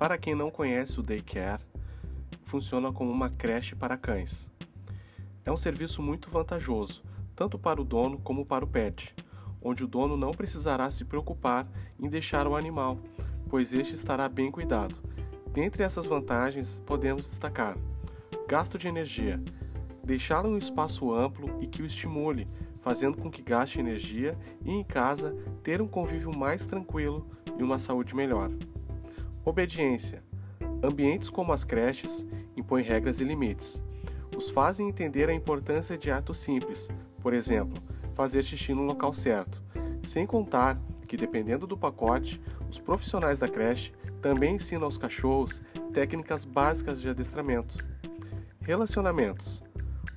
Para quem não conhece o Daycare, funciona como uma creche para cães. É um serviço muito vantajoso, tanto para o dono como para o pet, onde o dono não precisará se preocupar em deixar o animal, pois este estará bem cuidado. Dentre essas vantagens, podemos destacar: gasto de energia, deixá-lo em um espaço amplo e que o estimule, fazendo com que gaste energia e em casa ter um convívio mais tranquilo e uma saúde melhor. Obediência. Ambientes como as creches impõem regras e limites. Os fazem entender a importância de atos simples, por exemplo, fazer xixi no local certo. Sem contar que, dependendo do pacote, os profissionais da creche também ensinam aos cachorros técnicas básicas de adestramento. Relacionamentos.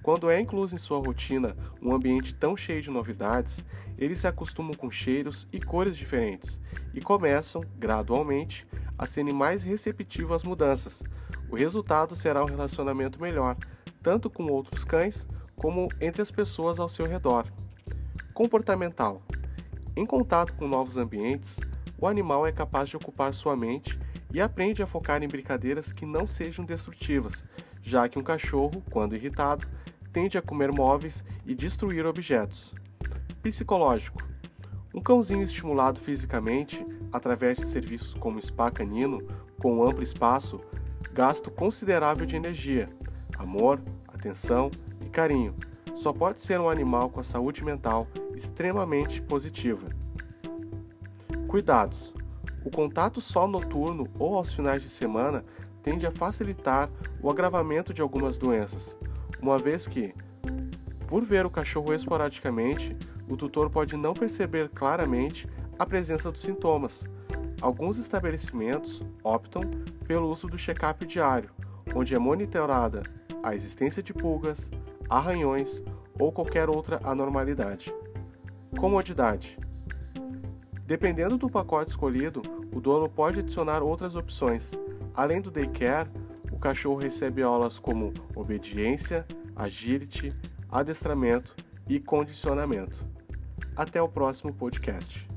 Quando é incluso em sua rotina um ambiente tão cheio de novidades, eles se acostumam com cheiros e cores diferentes e começam, gradualmente, a serem mais receptivos às mudanças. O resultado será um relacionamento melhor, tanto com outros cães como entre as pessoas ao seu redor. Comportamental: Em contato com novos ambientes, o animal é capaz de ocupar sua mente e aprende a focar em brincadeiras que não sejam destrutivas, já que um cachorro, quando irritado, tende a comer móveis e destruir objetos. Psicológico: Um cãozinho estimulado fisicamente através de serviços como spa canino, com amplo espaço, gasto considerável de energia, amor, atenção e carinho. Só pode ser um animal com a saúde mental extremamente positiva. Cuidados: o contato só noturno ou aos finais de semana tende a facilitar o agravamento de algumas doenças, uma vez que, por ver o cachorro esporadicamente, o tutor pode não perceber claramente a presença dos sintomas. Alguns estabelecimentos optam pelo uso do check-up diário, onde é monitorada a existência de pulgas, arranhões ou qualquer outra anormalidade. Comodidade: Dependendo do pacote escolhido, o dono pode adicionar outras opções. Além do daycare, o cachorro recebe aulas como obediência, agility, adestramento e condicionamento. Até o próximo podcast.